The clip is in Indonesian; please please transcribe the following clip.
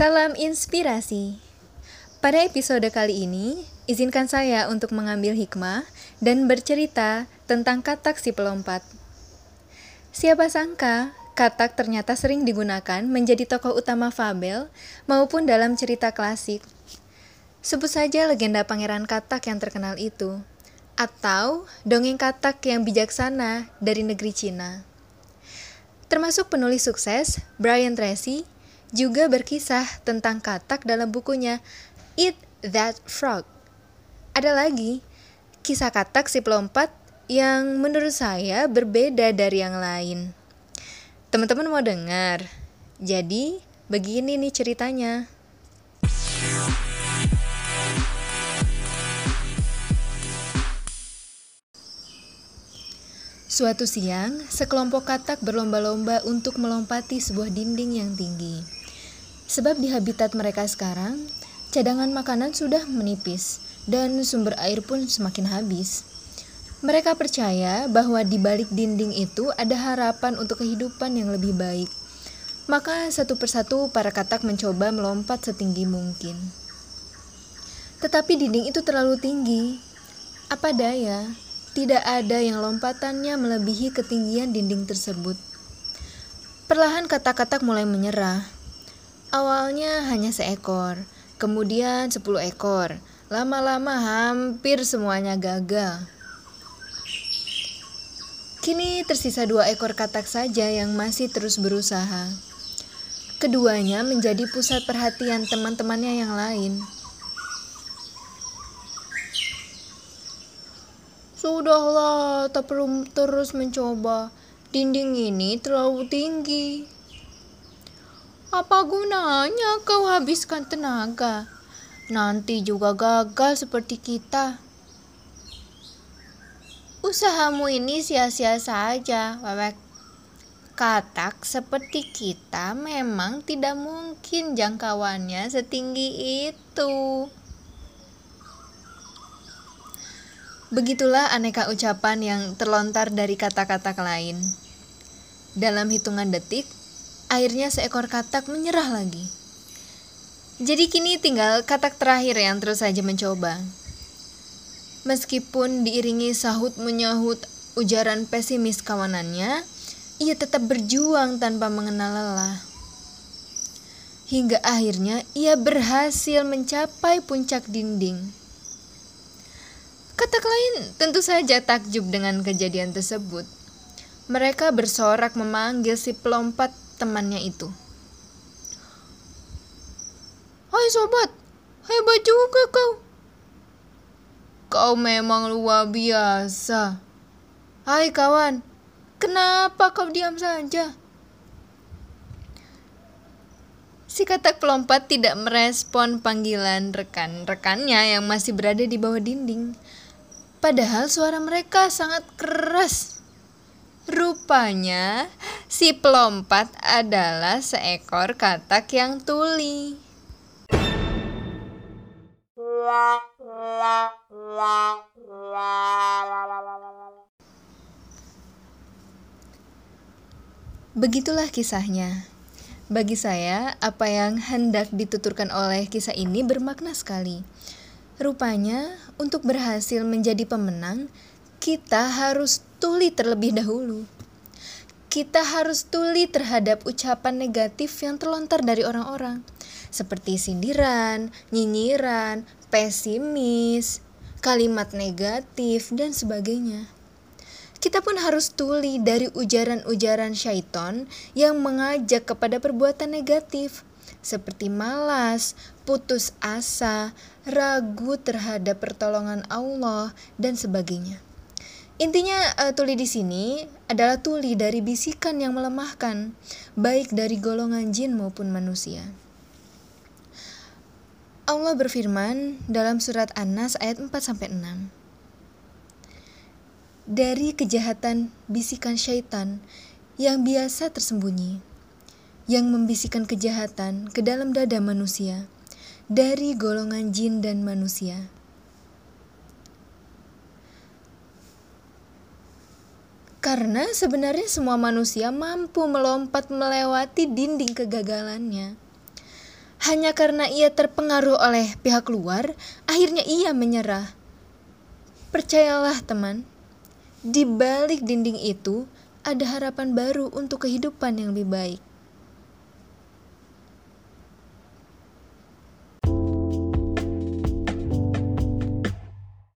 Salam inspirasi. Pada episode kali ini, izinkan saya untuk mengambil hikmah dan bercerita tentang katak si pelompat. Siapa sangka, katak ternyata sering digunakan menjadi tokoh utama fabel maupun dalam cerita klasik. Sebut saja legenda Pangeran Katak yang terkenal itu, atau dongeng katak yang bijaksana dari negeri Cina. Termasuk penulis sukses, Brian Tracy, juga berkisah tentang katak dalam bukunya Eat That Frog. Ada lagi, kisah katak si pelompat yang menurut saya berbeda dari yang lain. Teman-teman mau dengar? Jadi, begini nih ceritanya. Suatu siang, sekelompok katak berlomba-lomba untuk melompati sebuah dinding yang tinggi. Sebab di habitat mereka sekarang, cadangan makanan sudah menipis dan sumber air pun semakin habis. Mereka percaya bahwa di balik dinding itu ada harapan untuk kehidupan yang lebih baik. Maka satu persatu para katak mencoba melompat setinggi mungkin. Tetapi dinding itu terlalu tinggi. Apa daya, tidak ada yang lompatannya melebihi ketinggian dinding tersebut. Perlahan kata-kata mulai menyerah. Awalnya hanya seekor, kemudian sepuluh ekor. Lama-lama hampir semuanya gagal. Kini tersisa dua ekor katak saja yang masih terus berusaha. Keduanya menjadi pusat perhatian teman-temannya yang lain. Sudahlah, tak perlu terus mencoba. Dinding ini terlalu tinggi. Apa gunanya kau habiskan tenaga? Nanti juga gagal seperti kita. Usahamu ini sia-sia saja, Wewek. Katak seperti kita memang tidak mungkin jangkauannya setinggi itu. Begitulah aneka ucapan yang terlontar dari kata-kata lain. Dalam hitungan detik, akhirnya seekor katak menyerah lagi. Jadi kini tinggal katak terakhir yang terus saja mencoba. Meskipun diiringi sahut menyahut ujaran pesimis kawanannya, ia tetap berjuang tanpa mengenal lelah. Hingga akhirnya ia berhasil mencapai puncak dinding. Katak lain tentu saja takjub dengan kejadian tersebut. Mereka bersorak memanggil si pelompat temannya itu. Hai sobat, hebat juga kau. Kau memang luar biasa. Hai kawan, kenapa kau diam saja? Si katak pelompat tidak merespon panggilan rekan-rekannya yang masih berada di bawah dinding. Padahal suara mereka sangat keras. Rupanya, si pelompat adalah seekor katak yang tuli. Begitulah kisahnya. Bagi saya, apa yang hendak dituturkan oleh kisah ini bermakna sekali. Rupanya, untuk berhasil menjadi pemenang, kita harus tuli terlebih dahulu. Kita harus tuli terhadap ucapan negatif yang terlontar dari orang-orang, seperti sindiran, nyinyiran, pesimis, kalimat negatif, dan sebagainya. Kita pun harus tuli dari ujaran-ujaran syaiton yang mengajak kepada perbuatan negatif, seperti malas, putus asa, ragu terhadap pertolongan Allah, dan sebagainya. Intinya uh, tuli di sini adalah tuli dari bisikan yang melemahkan, baik dari golongan jin maupun manusia. Allah berfirman dalam surat An-Nas ayat 4 6. Dari kejahatan bisikan syaitan yang biasa tersembunyi, yang membisikkan kejahatan ke dalam dada manusia dari golongan jin dan manusia. Karena sebenarnya semua manusia mampu melompat melewati dinding kegagalannya. Hanya karena ia terpengaruh oleh pihak luar, akhirnya ia menyerah. Percayalah, teman, di balik dinding itu ada harapan baru untuk kehidupan yang lebih baik.